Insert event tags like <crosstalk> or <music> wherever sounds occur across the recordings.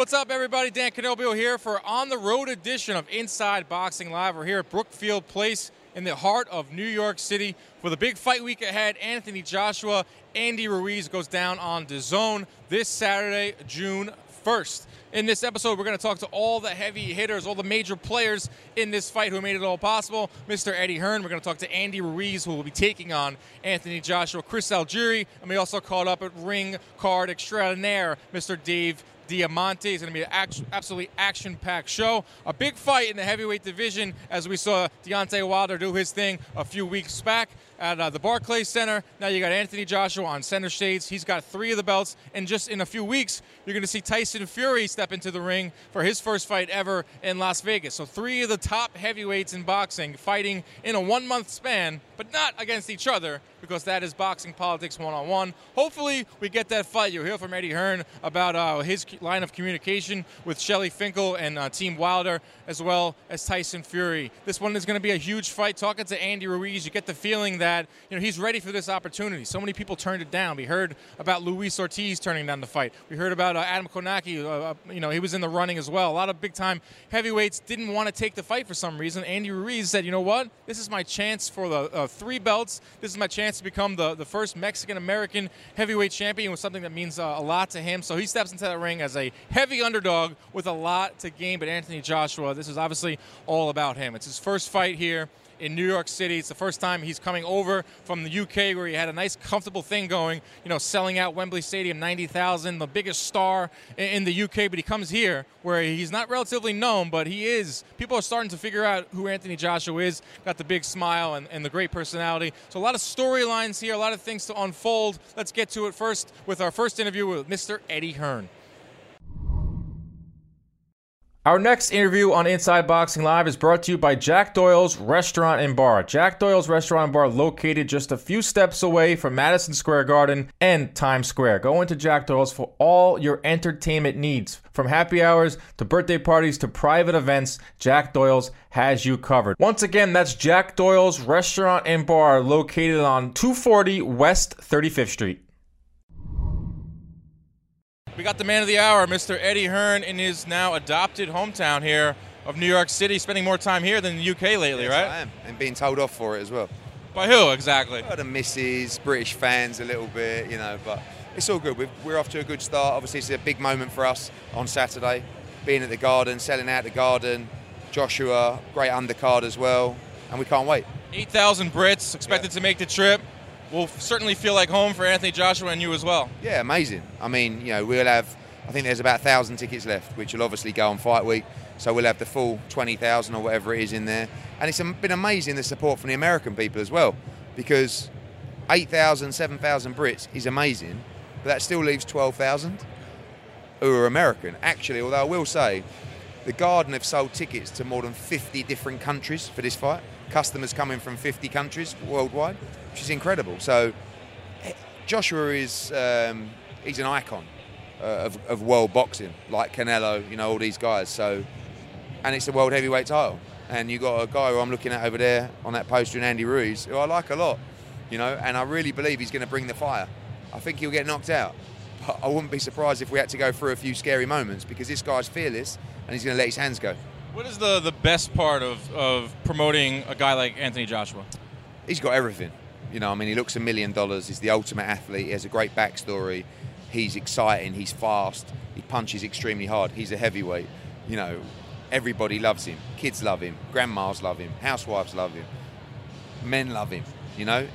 What's up, everybody? Dan Canobbio here for on the road edition of Inside Boxing Live. We're here at Brookfield Place in the heart of New York City for the big fight week ahead. Anthony Joshua, Andy Ruiz goes down on DAZN this Saturday, June 1st. In this episode, we're going to talk to all the heavy hitters, all the major players in this fight who made it all possible. Mr. Eddie Hearn. We're going to talk to Andy Ruiz, who will be taking on Anthony Joshua, Chris Algieri, and we also caught up at ring card extraordinaire, Mr. Dave Diamante. It's going to be an act- absolutely action-packed show. A big fight in the heavyweight division, as we saw Deontay Wilder do his thing a few weeks back at uh, the Barclays Center. Now you got Anthony Joshua on center stage. He's got three of the belts, and just in a few weeks, you're going to see Tyson Fury step into the ring for his first fight ever in Las Vegas. So three of the top heavyweights in boxing fighting in a one-month span, but not against each other because that is boxing politics one-on-one. Hopefully, we get that fight. You'll hear from Eddie Hearn about uh, his line of communication with Shelly Finkel and uh, Team Wilder, as well as Tyson Fury. This one is going to be a huge fight. Talking to Andy Ruiz, you get the feeling that you know he's ready for this opportunity. So many people turned it down. We heard about Luis Ortiz turning down the fight. We heard about uh, Adam Kownacki. Uh, you know he was in the running as well. A lot of big-time heavyweights didn't want to take the fight for some reason. Andy Ruiz said, "You know what? This is my chance for the uh, three belts. This is my chance to become the, the first Mexican American heavyweight champion with something that means uh, a lot to him. So he steps into that ring as a heavy underdog with a lot to gain. But Anthony Joshua, this is obviously all about him. It's his first fight here in New York City. It's the first time he's coming over from the UK where he had a nice, comfortable thing going, you know, selling out Wembley Stadium, 90,000, the biggest star in the UK. But he comes here where he's not relatively known, but he is. People are starting to figure out who Anthony Joshua is. Got the big smile and, and the great personality. So a lot of storylines here, a lot of things to unfold. Let's get to it first with our first interview with Mr. Eddie Hearn. Our next interview on Inside Boxing Live is brought to you by Jack Doyle's Restaurant and Bar. Jack Doyle's Restaurant and Bar located just a few steps away from Madison Square Garden and Times Square. Go into Jack Doyle's for all your entertainment needs. From happy hours to birthday parties to private events, Jack Doyle's has you covered. Once again, that's Jack Doyle's Restaurant and Bar located on 240 West 35th Street. We got the man of the hour, Mr. Eddie Hearn, in his now adopted hometown here of New York City, spending more time here than the UK lately, yes, right? I am, and being told off for it as well. By who exactly? Well, the misses, British fans a little bit, you know, but it's all good. We're, we're off to a good start. Obviously, it's a big moment for us on Saturday, being at the Garden, selling out the Garden. Joshua, great undercard as well, and we can't wait. 8,000 Brits expected Yeah. to make the trip. Will certainly feel like home for Anthony Joshua and you as well. Yeah, amazing. I mean, you know, we'll have, I think there's about 1,000 tickets left, which will obviously go on fight week. So we'll have the full 20,000 or whatever it is in there. And it's been amazing the support from the American people as well, because 8,000, 7,000 Brits is amazing, but that still leaves 12,000 who are American. Actually, although I will say, the Garden have sold tickets to more than 50 different countries for this fight. Customers coming from 50 countries worldwide, which is incredible. So eh, Joshua is um, he's an icon uh, of, of world boxing, like Canelo, you know, all these guys. So, and it's the world heavyweight title. And you got a guy who I'm looking at over there on that poster in Andy Ruiz, who I like a lot, you know, and I really believe he's going to bring the fire. I think he'll get knocked out. But I wouldn't be surprised if we had to go through a few scary moments because this guy's fearless and he's going to let his hands go. What is the, the best part of, of promoting a guy like Anthony Joshua? He's got everything. You know, I mean, he looks a million dollars. He's the ultimate athlete. He has a great backstory. He's exciting. He's fast. He punches extremely hard. He's a heavyweight. You know, everybody loves him. Kids love him. Grandmas love him. Housewives love him. Men love him. You know,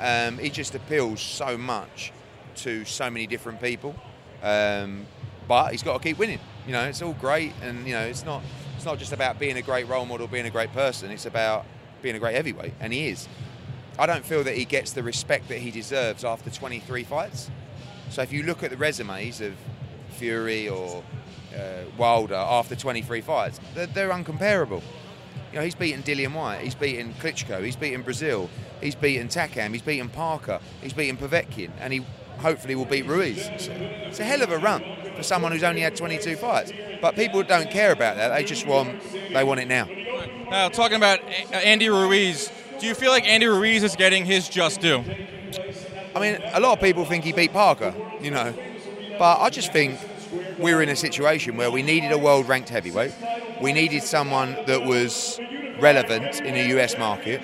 um, he just appeals so much to so many different people. Um, but he's got to keep winning. You know, it's all great, and you know, it's not. It's not just about being a great role model, being a great person. It's about being a great heavyweight, and he is. I don't feel that he gets the respect that he deserves after 23 fights. So if you look at the resumes of Fury or uh, Wilder after 23 fights, they're, they're uncomparable. You know, he's beaten Dillian Whyte, he's beaten Klitschko, he's beaten Breazeale, he's beaten Takam, he's beaten Parker, he's beaten Povetkin, and he hopefully will beat Ruiz. It's a, it's a hell of a run for someone who's only had 22 fights. But people don't care about that. They just want they want it now. Now, talking about Andy Ruiz, do you feel like Andy Ruiz is getting his just due? I mean, a lot of people think he beat Parker, you know, but I just think we're in a situation where we needed a world ranked heavyweight. We needed someone that was relevant in the US market.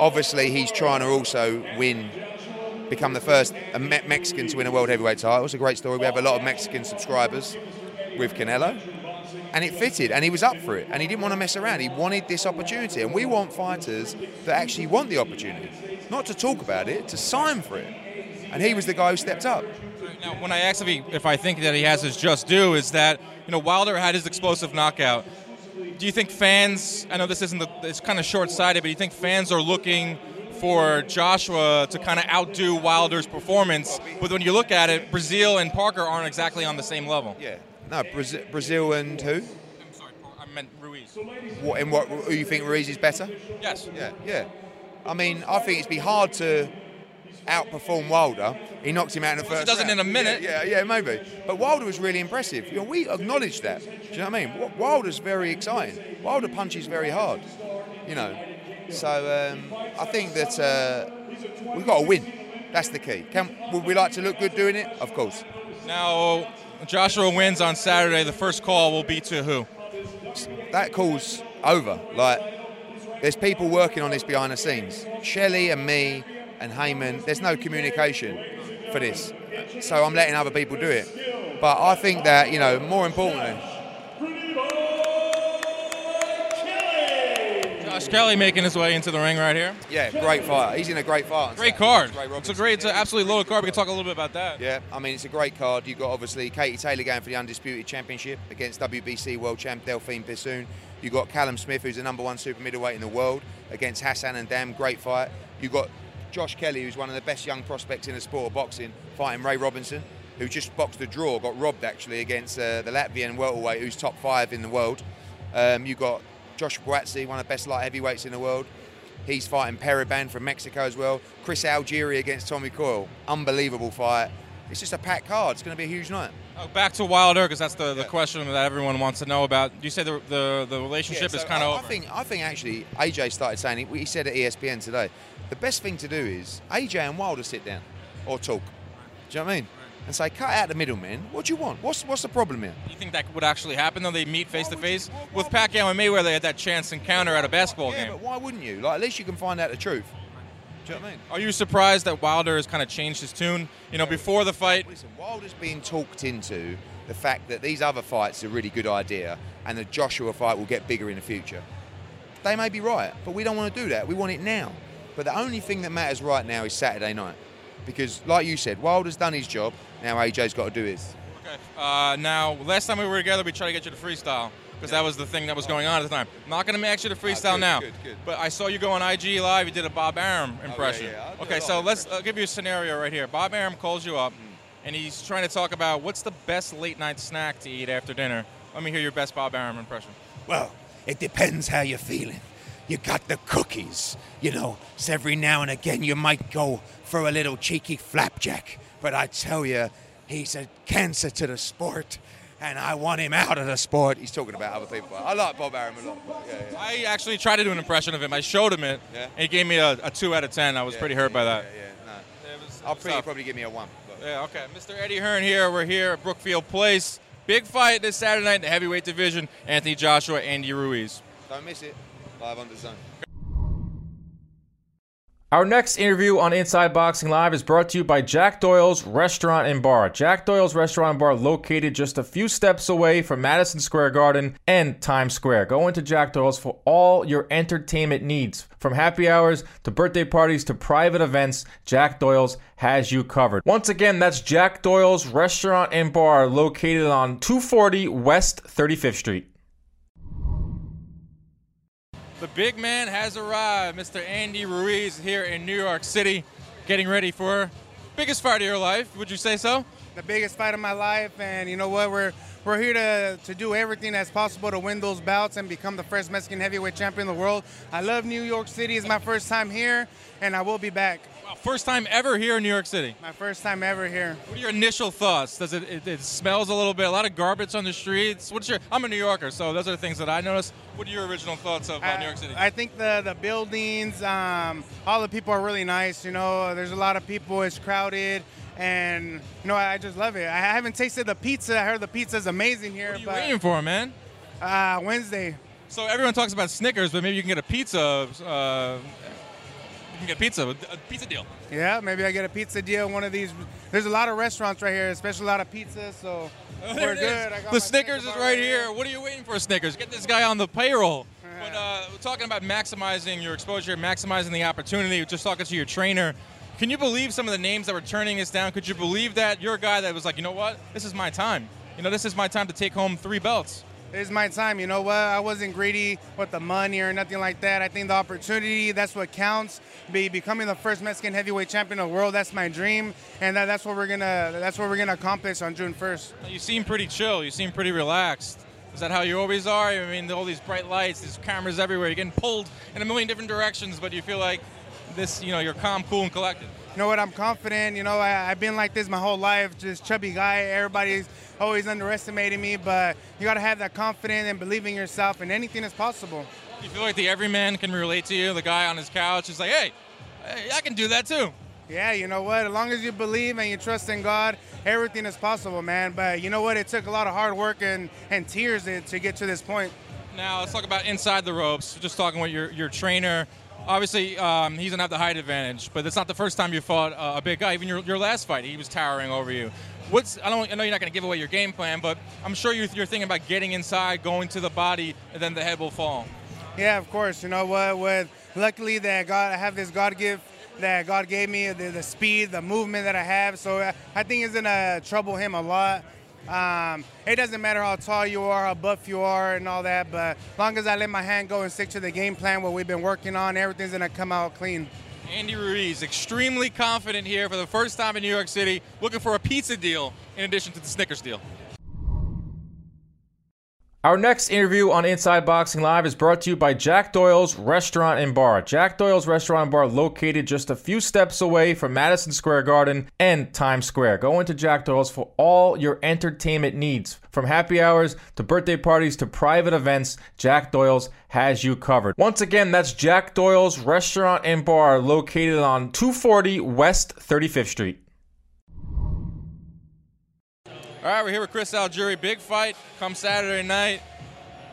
Obviously, he's trying to also win, become the first Mexican to win a world heavyweight title. It's a great story. We have a lot of Mexican subscribers with Canelo. And it fitted, and he was up for it, and he didn't want to mess around. He wanted this opportunity, and we want fighters that actually want the opportunity, not to talk about it, to sign for it. And he was the guy who stepped up. Now, when I asked if, he, if I think that he has his just due, is that you know Wilder had his explosive knockout. Do you think fans? I know this isn't the, it's kind of short-sighted, but do you think fans are looking for Joshua to kind of outdo Wilder's performance? But when you look at it, Breazeale and Parker aren't exactly on the same level. Yeah, no, Breazeale, Breazeale and who? I'm sorry, I meant Ruiz. What, in what? Who you think Ruiz is better? Yes. Yeah, yeah. I mean, I think it'd be hard to outperform Wilder. He knocked him out in the first. He doesn't round. in a minute. Yeah, yeah, yeah, maybe. But Wilder was really impressive. You know, we acknowledge that. Do you know what I mean? Wilder's very exciting. Wilder punches very hard. You know, so um, I think that uh, we've got to win. That's the key. Can, would we like to look good doing it? Of course. Now, Joshua wins on Saturday. The first call will be to who? That call's over. Like, there's people working on this behind the scenes. Shelley and me and Haymon, there's no communication for this. So I'm letting other people do it. But I think that, you know, more importantly, Kelly making his way into the ring right here. Yeah, great fight. He's in a great fight. Great card. It's a great, it's an absolutely loaded card. We can talk a little bit about that. Yeah, I mean, it's a great card. You've got obviously Katie Taylor going for the Undisputed Championship against WBC World Champ Delphine Persoon. You've got Callum Smith, who's the number one super middleweight in the world, against Hassan N'Dam. Great fight. You've got Josh Kelly, who's one of the best young prospects in the sport of boxing, fighting Ray Robinson, who just boxed a draw, got robbed actually against uh, the Latvian welterweight, who's top five in the world. Um, you've got Josh Buatsi, one of the best light heavyweights in the world. He's fighting Periban from Mexico as well. Chris Algieri against Tommy Coyle. Unbelievable fight. It's just a packed card. It's going to be a huge night. Oh, back to Wilder, because that's the, the yeah. question that everyone wants to know about. You say the, the, the relationship yeah, so is kind of over. I think, I think actually AJ started saying, he said at ESPN today, the best thing to do is AJ and Wilder sit down or talk. Do you know what I mean? And say, cut out the middleman. What do you want? What's what's the problem here? You think that would actually happen though? They meet face to face with Pacquiao and Mayweather. They had that chance encounter at a basketball yeah, game. but why wouldn't you? Like at least you can find out the truth. Do you know what I mean? Are you surprised that Wilder has kind of changed his tune? You know, before the fight. Listen, Wilder's being talked into the fact that these other fights are a really good idea, and the Joshua fight will get bigger in the future. They may be right, but we don't want to do that. We want it now. But the only thing that matters right now is Saturday night because, like you said, Wilder's done his job. Now AJ's got to do his. Okay. Uh, now, last time we were together, we tried to get you to freestyle because yeah. that was the thing that was going on at the time. I'm not going to ask you to freestyle good, now. Good, good. But I saw you go on IG Live. You did a Bob Arum impression. Oh, yeah, yeah. Okay, so let's I'll give you a scenario right here. Bob Arum calls you up, mm. and he's trying to talk about what's the best late night snack to eat after dinner. Let me hear your best Bob Arum impression. Well, it depends how you're feeling you got the cookies. You know, so every now and again you might go for a little cheeky flapjack. But I tell you, he's a cancer to the sport, and I want him out of the sport. He's talking about other people. I like Bob Arum a lot. Yeah, yeah. I actually tried to do an impression of him. I showed him it, yeah. and he gave me a, a two out of ten. I was pretty hurt by that. Yeah, yeah, no. Was, I'll pretty, probably give me a one. But. Yeah, okay. Mr. Eddie Hearn here. We're here at Brookfield Place. Big fight this Saturday night in the heavyweight division. Anthony Joshua, and Andy Ruiz. Don't miss it. Live on DAZN. Our next interview on Inside Boxing Live is brought to you by Jack Doyle's Restaurant and Bar. Jack Doyle's Restaurant and Bar located just a few steps away from Madison Square Garden and Times Square. Go into Jack Doyle's for all your entertainment needs. From happy hours to birthday parties to private events, Jack Doyle's has you covered. Once again, that's Jack Doyle's Restaurant and Bar located on 240 West 35th Street. The big man has arrived, Mr. Andy Ruiz here in New York City, getting ready for Biggest fight of your life, would you say so? The biggest fight of my life, and you know what? We're we're here to, to do everything that's possible to win those bouts and become the first Mexican heavyweight champion in the world. I love New York City. It's my first time here, and I will be back. Wow, first time ever here in New York City. My first time ever here. What are your initial thoughts? Does it, it, it smells a little bit, a lot of garbage on the streets? What's your? I'm a New Yorker, so those are the things that I noticed. What are your original thoughts of uh, New York City? I think the the buildings, um, all the people are really nice. You know, there's a lot of people. It's crowded and you know I just love it. I haven't tasted the pizza. I heard the pizza is amazing here. What are you waiting for, man? Uh, Wednesday. So everyone talks about Snickers, but maybe you can get a pizza. Uh, you can get pizza, a pizza deal. Yeah, maybe I get a pizza deal. One of these. There's a lot of restaurants right here, especially a lot of pizza. So <laughs> we're good. The Snickers is right here. here. What are you waiting for, Snickers? Get this guy on the payroll. But uh, talking about maximizing your exposure, maximizing the opportunity, just talking to your trainer. Can you believe some of the names that were turning us down? Could you believe that you're a guy that was like, you know what, this is my time. You know, this is my time to take home three belts. It's my time. You know what? I wasn't greedy with the money or nothing like that. I think the opportunity, that's what counts. Be becoming the first Mexican heavyweight champion of the world, that's my dream. And that, that's what we're gonna that's what we're gonna accomplish on June first. You seem pretty chill, you seem pretty relaxed. Is that how you always are? I mean, all these bright lights, these cameras everywhere. You're getting pulled in a million different directions, but you feel like this, you know, you're calm, cool, and collected? You know what? I'm confident. You know, I, have been like this my whole life, just chubby guy. Everybody's always underestimating me, but you got to have that confidence and believe in yourself, and anything is possible. You feel like the everyman can relate to you. The guy on his couch is like, hey, hey, I can do that too. Yeah, you know what? As long as you believe and you trust in God, everything is possible, man. But you know what? It took a lot of hard work and, and tears to, to get to this point. Now let's talk about inside the ropes. Just talking with your, your trainer obviously um, he doesn't have the height advantage, but it's not the first time you fought uh, a big guy. Even your, your last fight, he was towering over you. What's I don't I know you're not to give away your game plan, but I'm sure you're, you're thinking about getting inside, going to the body, and then the head will fall. Yeah, of course. You know what? With luckily that God, I have this God gift that God gave me, the, the speed, the movement that I have. So I, I think it's gonna trouble him a lot. Um, it doesn't matter how tall you are, how buff you are, and all that, but as long as I let my hand go and stick to the game plan, what we've been working on, everything's going to come out clean. Andy Ruiz, extremely confident here for the first time in New York City, looking for a pizza deal in addition to the Snickers deal. Our next interview on Inside Boxing Live is brought to you by Jack Doyle's Restaurant and Bar. Jack Doyle's Restaurant and Bar located just a few steps away from Madison Square Garden and Times Square. Go into Jack Doyle's for all your entertainment needs. From happy hours to birthday parties to private events, Jack Doyle's has you covered. Once again, that's Jack Doyle's Restaurant and Bar located on 240 West 35th Street. All right, we're here with Chris Algieri. Big fight come Saturday night.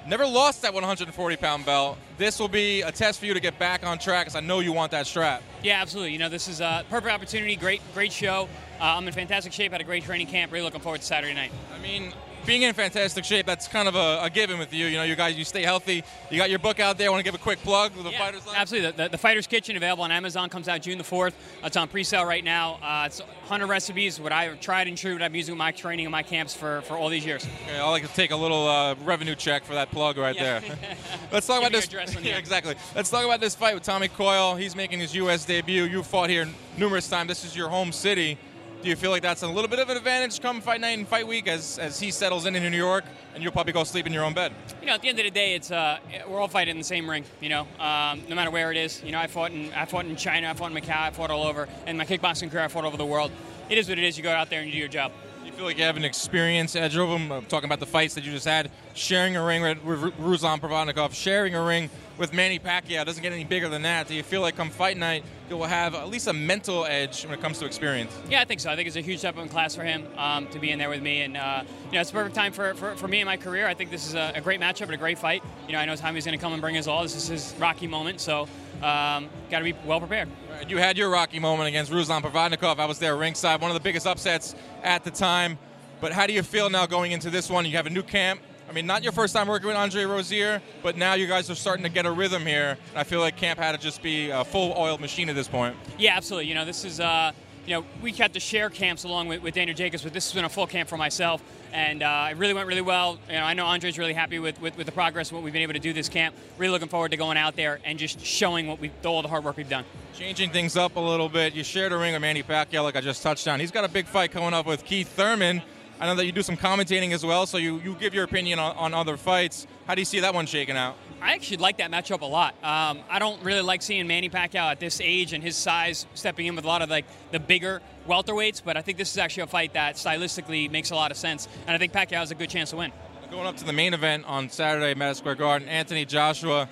Never lost that 140 pound belt. This will be a test for you to get back on track because I know you want that strap. Yeah, absolutely. You know, this is a perfect opportunity. Great, great show. Uh, I'm in fantastic shape. Had a great training camp. Really looking forward to Saturday night. I mean, being in fantastic shape, that's kind of a, a, given with you. You know, you guys, you stay healthy. You got your book out there. I want to give a quick plug for the yeah, Fighters Absolutely. The, the, the, Fighters Kitchen available on Amazon comes out June the 4th. It's on pre-sale right now. Uh, it's 100 recipes, what I've tried and true, what I'm using in my training and my camps for, for all these years. Okay, I'll like to take a little uh, revenue check for that plug right yeah. there. <laughs> Let's talk about this. <laughs> yeah, exactly. Let's talk about this fight with Tommy Coyle. He's making his U.S. debut. You fought here numerous times. This is your home city. Do you feel like that's a little bit of an advantage come fight night and fight week as, as he settles in in New York and you'll probably go sleep in your own bed? You know, at the end of the day, it's uh, we're all fighting in the same ring. You know, um, no matter where it is. You know, I fought in I fought in China, I fought in Macau, I fought all over. In my kickboxing career, I fought over the world. It is what it is. You go out there and you do your job. You feel like you have an experience edge over. Uh, talking about the fights that you just had, sharing a ring with, with Ruslan Provodnikov, sharing a ring with Manny Pacquiao. It doesn't get any bigger than that. Do you feel like come fight night, will have at least a mental edge when it comes to experience? Yeah, I think so. I think it's a huge step up in class for him um, to be in there with me, and uh, you know, it's a perfect time for, for, for me in my career. I think this is a, a great matchup and a great fight. You know, I know Tommy's going to come and bring his all. This is his Rocky moment, so um, got to be well prepared. Right, you had your Rocky moment against Ruslan Provodnikov. I was there ringside, one of the biggest upsets at the time. But how do you feel now going into this one? You have a new camp. I mean, not your first time working with Andre Rozier, but now you guys are starting to get a rhythm here. I feel like camp had to just be a full oiled machine at this point. Yeah, absolutely. You know, this is. Uh, you know, we had to share camps along with, with Daniel Jacobs, but this has been a full camp for myself, and uh, it really went really well. You know, I know Andre's really happy with, with, with the progress, what we've been able to do this camp. Really looking forward to going out there and just showing what we all the hard work we've done. Changing things up a little bit, you shared a ring with Manny Pacquiao, like I just touched on. He's got a big fight coming up with Keith Thurman. I know that you do some commentating as well, so you, you give your opinion on, on other fights. How do you see that one shaking out? I actually like that matchup a lot. Um, I don't really like seeing Manny Pacquiao at this age and his size stepping in with a lot of like the bigger welterweights, but I think this is actually a fight that stylistically makes a lot of sense, and I think Pacquiao has a good chance to win. Going up to the main event on Saturday, Madison Square Garden, Anthony Joshua,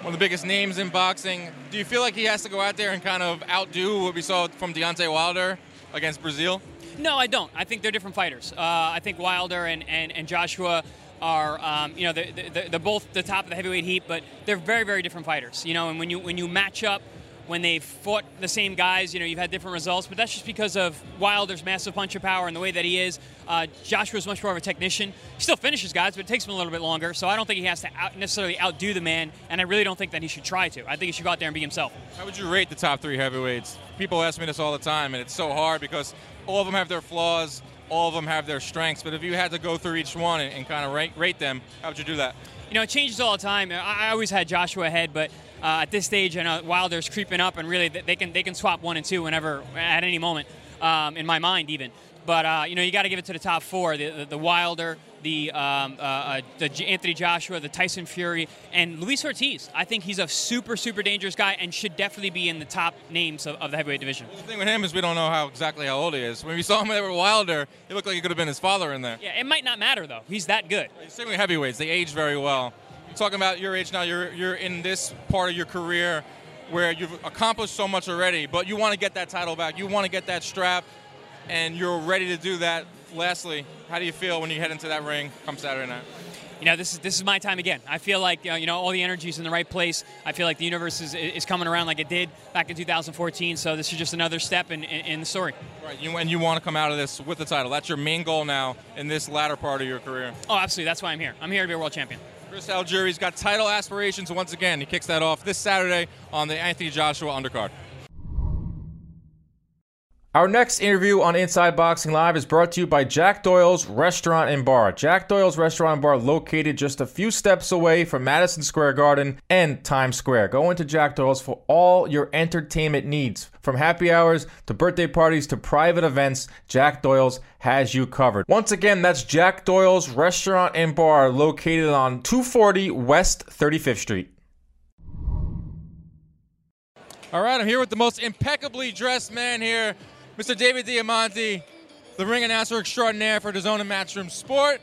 one of the biggest names in boxing. Do you feel like he has to go out there and kind of outdo what we saw from Deontay Wilder against Breazeale? No, I don't. I think they're different fighters. Uh, I think Wilder and, and, and Joshua are, um, you know, they're, they're, they're, both the top of the heavyweight heap, but they're very, very different fighters. You know, and when you when you match up, when they've fought the same guys, you know, you've had different results. But that's just because of Wilder's massive puncher power and the way that he is. Uh, Joshua's much more of a technician. He still finishes guys, but it takes him a little bit longer. So I don't think he has to out, necessarily outdo the man, and I really don't think that he should try to. I think he should go out there and be himself. How would you rate the top three heavyweights? People ask me this all the time, and it's so hard because all of them have their flaws, all of them have their strengths. But if you had to go through each one and, and kind of rate, rate them, how would you do that? You know, it changes all the time. I, I always had Joshua ahead, but uh, at this stage, I know Wilder's creeping up, and really they can they can swap one and two whenever at any moment. Um, in my mind, even. But uh, you know, you got to give it to the top four: the, the, the Wilder, the, um, uh, uh the Anthony Joshua, the Tyson Fury, and Luis Ortiz. I think he's a super, super dangerous guy and should definitely be in the top names of, of the heavyweight division. The thing with him is we don't know how exactly how old he is. When we saw him with Wilder, he looked like he could have been his father in there. Yeah, it might not matter though. He's that good. Same with heavyweights; they age very well. You're talking about your age now. You're you're in this part of your career where you've accomplished so much already, but you want to get that title back. You want to get that strap and you're ready to do that. Lastly, how do you feel when you head into that ring come Saturday night? You know, this is this is my time again. I feel like you know all the energy is in the right place. I feel like the universe is, is coming around like it did back in 2014. So this is just another step in, in, in the story. Right, you, and you want to come out of this with the title. That's your main goal now in this latter part of your career. Oh, absolutely. That's why I'm here. I'm here to be a world champion. Chris Algieri's got title aspirations once again. He kicks that off this Saturday on the Anthony Joshua undercard. Our next interview on Inside Boxing Live is brought to you by Jack Doyle's Restaurant and Bar. Jack Doyle's Restaurant and Bar located just a few steps away from Madison Square Garden and Times Square. Go into Jack Doyle's for all your entertainment needs. From happy hours to birthday parties to private events, Jack Doyle's has you covered. Once again, that's Jack Doyle's Restaurant and Bar located on 240 West 35th Street. All right, I'm here with the most impeccably dressed man here Mr. David Diamante, the ring announcer extraordinaire for DAZN and Matchroom Sport.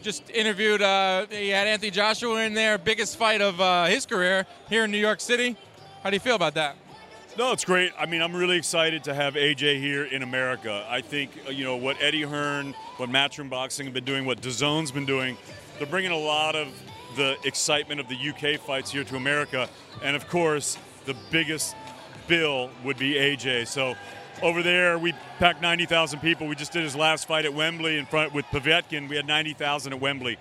Just interviewed, uh, he had Anthony Joshua in there, biggest fight of uh, his career here in New York City. How do you feel about that? No, it's great. I mean, I'm really excited to have AJ here in America. I think, uh, you know, what Eddie Hearn, what Matchroom Boxing have been doing, what DAZN's been doing, they're bringing a lot of the excitement of the UK fights here to America. And of course, the biggest bill would be AJ. So over there, we packed 90,000 people. We just did his last fight at Wembley in front with Povetkin. We had 90,000 at Wembley.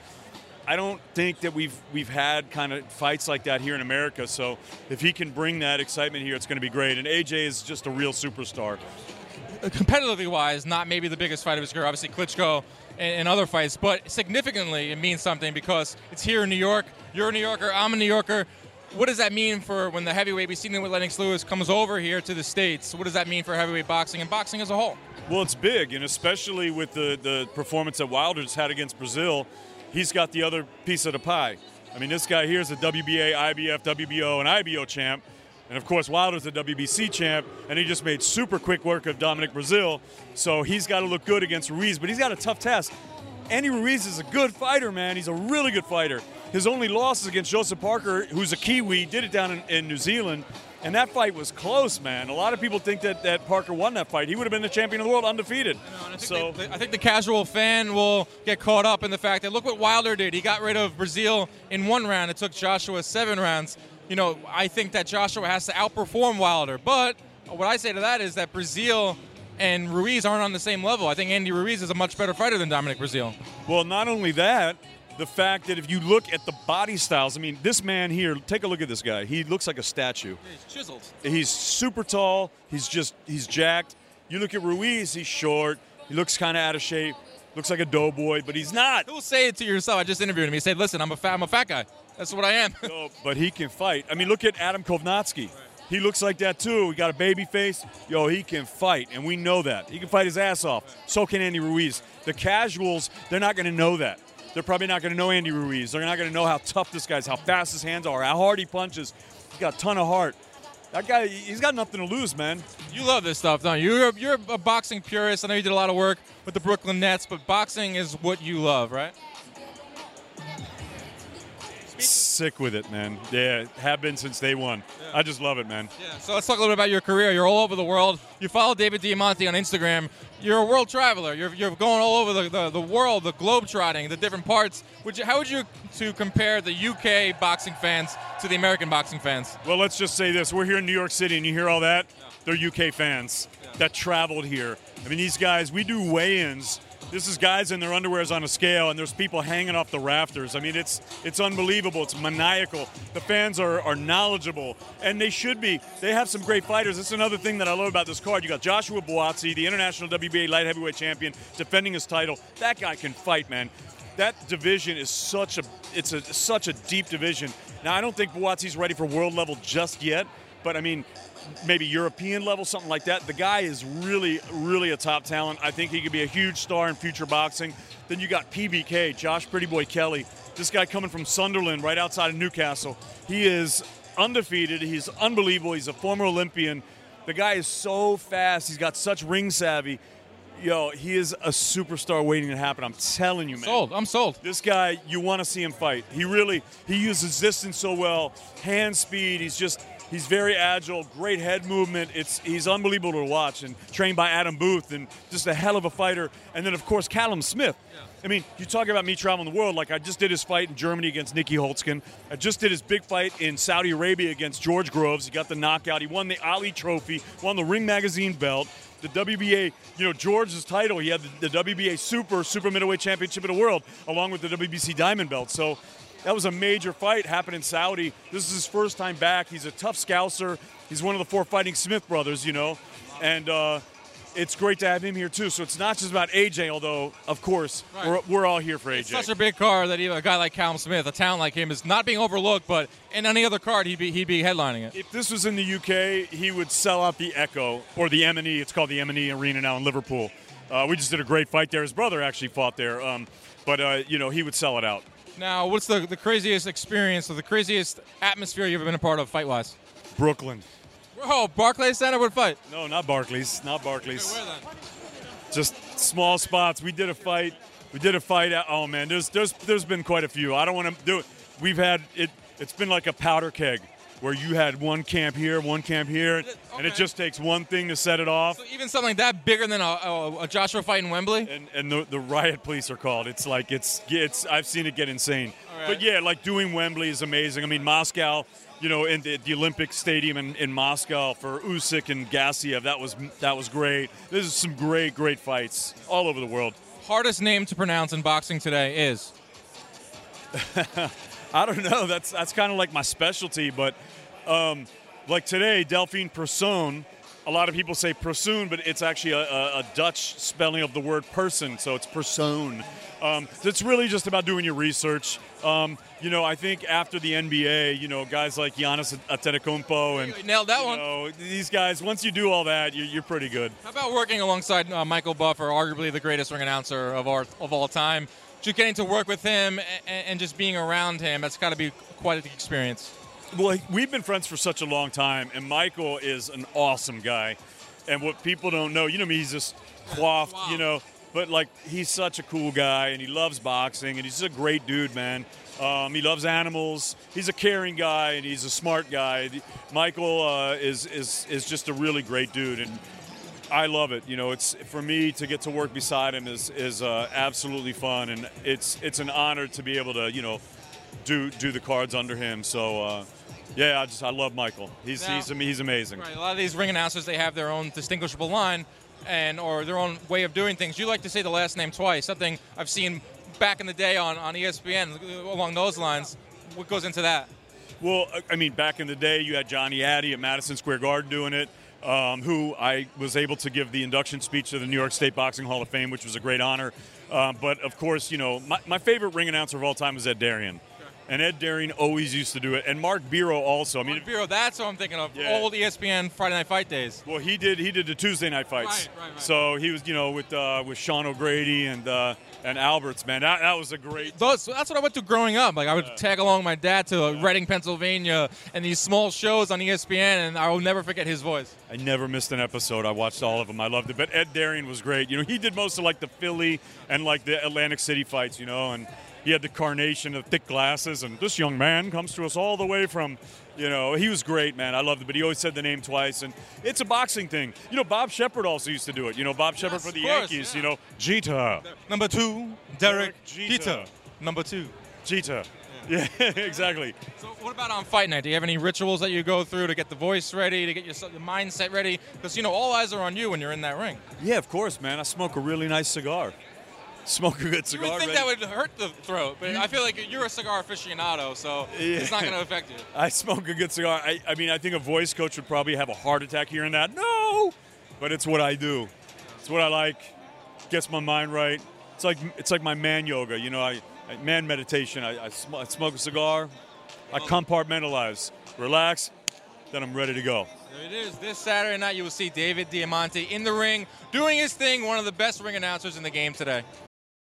I don't think that we've we've had kind of fights like that here in America. So if he can bring that excitement here, it's going to be great. And AJ is just a real superstar. Competitively wise, not maybe the biggest fight of his career. Obviously, Klitschko and, other fights, but significantly it means something because it's here in New York. You're a New Yorker. I'm a New Yorker what does that mean for when the heavyweight we've seen it with Lennox Lewis comes over here to the states? What does that mean for heavyweight boxing and boxing as a whole? Well, it's big, and especially with the the performance that Wilder's had against Breazeale, he's got the other piece of the pie. I mean, this guy here is a WBA, IBF, WBO, and IBO champ. And of course, Wilder's a WBC champ, and he just made super quick work of Dominic Breazeale. So he's got to look good against Ruiz, but he's got a tough task. Andy Ruiz is a good fighter, man. He's a really good fighter. His only loss is against Joseph Parker, who's a Kiwi, did it down in, in New Zealand. And that fight was close, man. A lot of people think that, that Parker won that fight. He would have been the champion of the world undefeated. I, I so they, I think the casual fan will get caught up in the fact that look what Wilder did. He got rid of Breazeale in one round. It took Joshua seven rounds. You know, I think that Joshua has to outperform Wilder. But what I say to that is that Breazeale and Ruiz aren't on the same level. I think Andy Ruiz is a much better fighter than Dominic Breazeale. Well, not only that, the fact that if you look at the body styles, I mean, this man here, take a look at this guy. He looks like a statue. He's chiseled. He's super tall. He's just, he's jacked. You look at Ruiz, he's short. He looks kind of out of shape. Looks like a doughboy, but he's not. Who'll say it to yourself? I just interviewed him. He said, "Listen, I'm a fat, I'm a fat guy. That's what I am." <laughs> No, but he can fight. I mean, look at Adam Kownacki. He looks like that too. He got a baby face. Yo, he can fight, and we know that. He can fight his ass off. So can Andy Ruiz. The casuals, they're not going to know that. They're probably not going to know Andy Ruiz. They're not going to know how tough this guy's, how fast his hands are, how hard he punches. He's got a ton of heart. That guy, he's got nothing to lose, man. You love this stuff, don't you? You're, you're a boxing purist. I know you did a lot of work with the Brooklyn Nets, but boxing is what you love, right? Sick with it, man. Yeah, have been since day one. I just love it, man. Yeah. So let's talk a little bit about your career. You're all over the world. You follow David Diamante on Instagram. You're a world traveler. You're, you're going all over the, the, the world, the globe trotting, the different parts. Would you, how would you to compare the UK boxing fans to the American boxing fans? Well, let's just say this: we're here in New York City, and you hear all that. They're UK fans that traveled here. I mean, these guys. We do weigh-ins. This is guys in their underwears on a scale, and there's people hanging off the rafters. I mean, it's it's unbelievable. It's maniacal. The fans are, are knowledgeable, and they should be. They have some great fighters. That's another thing that I love about this card. You got Joshua Buatsi, the international WBA light heavyweight champion, defending his title. That guy can fight, man. That division is such a it's a such a deep division. Now I don't think Buatsi's ready for world level just yet, but I mean, maybe European level, something like that. The guy is really, really a top talent. I think he could be a huge star in future boxing. Then you got PBK, Josh Pretty Boy Kelly. This guy coming from Sunderland, right outside of Newcastle. He is undefeated. He's unbelievable. He's a former Olympian. The guy is so fast. He's got such ring savvy. Yo, he is a superstar waiting to happen. I'm telling you, man. Sold. I'm sold. This guy, you want to see him fight. He really, he uses distance so well, hand speed. He's just, he's very agile, great head movement. It's, he's unbelievable to watch. And trained by Adam Booth, and just a hell of a fighter. And then of course Callum Smith. I mean, you talk about me traveling the world. Like I just did his fight in Germany against Nieky Holzken. I just did his big fight in Saudi Arabia against George Groves. He got the knockout. He won the Ali Trophy, won the Ring Magazine belt the WBA, you know, George's title. He had the, the, WBA Super Super Middleweight Championship of the World, along with the WBC Diamond Belt. So that was a major fight happened in Saudi. This is his first time back. He's a tough scouser. He's one of the four fighting Smith brothers, you know, and. Uh, it's great to have him here too. So it's not just about AJ, although of course Right. we're, we're all here for AJ. It's such a big card that even a guy like Callum Smith, a talent like him, is not being overlooked. But in any other card, he'd be he'd be headlining it. If this was in the UK, he would sell out the Echo or the M&S. It's called the M&S Arena now in Liverpool. Uh, we just did a great fight there. His brother actually fought there, um, but uh, you know he would sell it out. Now, what's the, the craziest experience or the craziest atmosphere you've ever been a part of fight wise? Brooklyn. Oh, Barclays Center would fight. No, not Barclays. Not Barclays. Where then? Just small spots. We did a fight. We did a fight. At, oh man, there's there's there's been quite a few. I don't want to do it. We've had it. It's been like a powder keg where you had one camp here, one camp here, and it just takes one thing to set it off. So even something like that bigger than a, a, a Joshua fight in Wembley. and and the, the riot police are called. It's like it's it's I've seen it get insane. right. But yeah, like doing Wembley is amazing. I mean Moscow, you know, in the, the Olympic Stadium in, in Moscow for Usyk and Gassiev, that was that was great. There's some great great fights all over the world. Hardest name to pronounce in boxing today is. <laughs> I don't know. That's that's kind of like my specialty, but um, like today, Delphine Persoon. A lot of people say Persoon, but it's actually a, a, a Dutch spelling of the word person, so it's Persoon. Um, it's really just about doing your research. Um, you know, I think after the NBA, you know, guys like Giannis Antetokounmpo and nailed that one. know, these guys. Once you do all that, you're, you're pretty good. How about working alongside uh, Michael Buffer, arguably the greatest ring announcer of our of all time? Just getting to work with him and, and just being around him, that's got to be quite an experience. Well, we've been friends for such a long time, and Michael is an awesome guy. And what people don't know, you know, me, he's just coiffed, you know, but like he's such a cool guy, and he loves boxing, and he's just a great dude, man. Um, he loves animals. He's a caring guy, and he's a smart guy. Michael uh, is is is just a really great dude, and I love it. You know, it's for me to get to work beside him is is uh, absolutely fun, and it's it's an honor to be able to you know do do the cards under him. So uh, yeah, I just I love Michael. He's Now- he's he's amazing. Right. A lot of these ring announcers, they have their own distinguishable line, and or their own way of doing things. You like to say the last name twice. Something I've seen back in the day on on ESPN along those lines. What goes into that? Well, I- I mean, back in the day, you had Johnny Addy at Madison Square Garden doing it. Um, who I was able to give the induction speech to the New York State Boxing Hall of Fame, which was a great honor. Um, but of course, you know, my, my favorite ring announcer of all time was Ed Derian. And Ed Derian always used to do it, and Mark Beiro also. I mean, Mark Beiro, that's what I'm thinking of. Yeah. Old ESPN Friday Night Fight days. Well, he did. He did the Tuesday night fights. Right, right, right. So he was, you know, with uh, with Sean O'Grady and uh, and Alberts. Man, that, that was a great. Those, that's what I went to growing up. Like I would tag along my dad to Reading, Pennsylvania, and these small shows on ESPN, and I will never forget his voice. I never missed an episode. I watched all of them. I loved it. But Ed Derian was great. You know, he did most of like the Philly and like the Atlantic City fights. You know, and he had the carnation of thick glasses. And this young man comes to us all the way from. You know, he was great, man. I loved it, but he always said the name twice, and it's a boxing thing. You know, Bob Sheppard also used to do it. You know, Bob Sheppard Yes, for the course, Yankees. yeah. You know, Jeter, Number two, Derek Derek Jeter. Jeter. Number two. Jeter. <laughs> Yeah, exactly. So what about on fight night? Do you have any rituals that you go through to get the voice ready, to get your, your mindset ready? Because you know all eyes are on you when you're in that ring. Yeah, of course, man. I smoke a really nice cigar. Smoke a good cigar. You would think ready- that would hurt the throat, but I feel like you're a cigar aficionado, so it's not going to affect you. <laughs> I smoke a good cigar. I, I mean, I think a voice coach would probably have a heart attack hearing that. No, but it's what I do. It's what I like. Gets my mind right. It's like it's like my man yoga. You know, I, I man meditation. I, I, sm- I smoke a cigar. I compartmentalize, relax, then I'm ready to go. There it is. This Saturday night, you will see David Diamante in the ring doing his thing, one of the best ring announcers in the game today.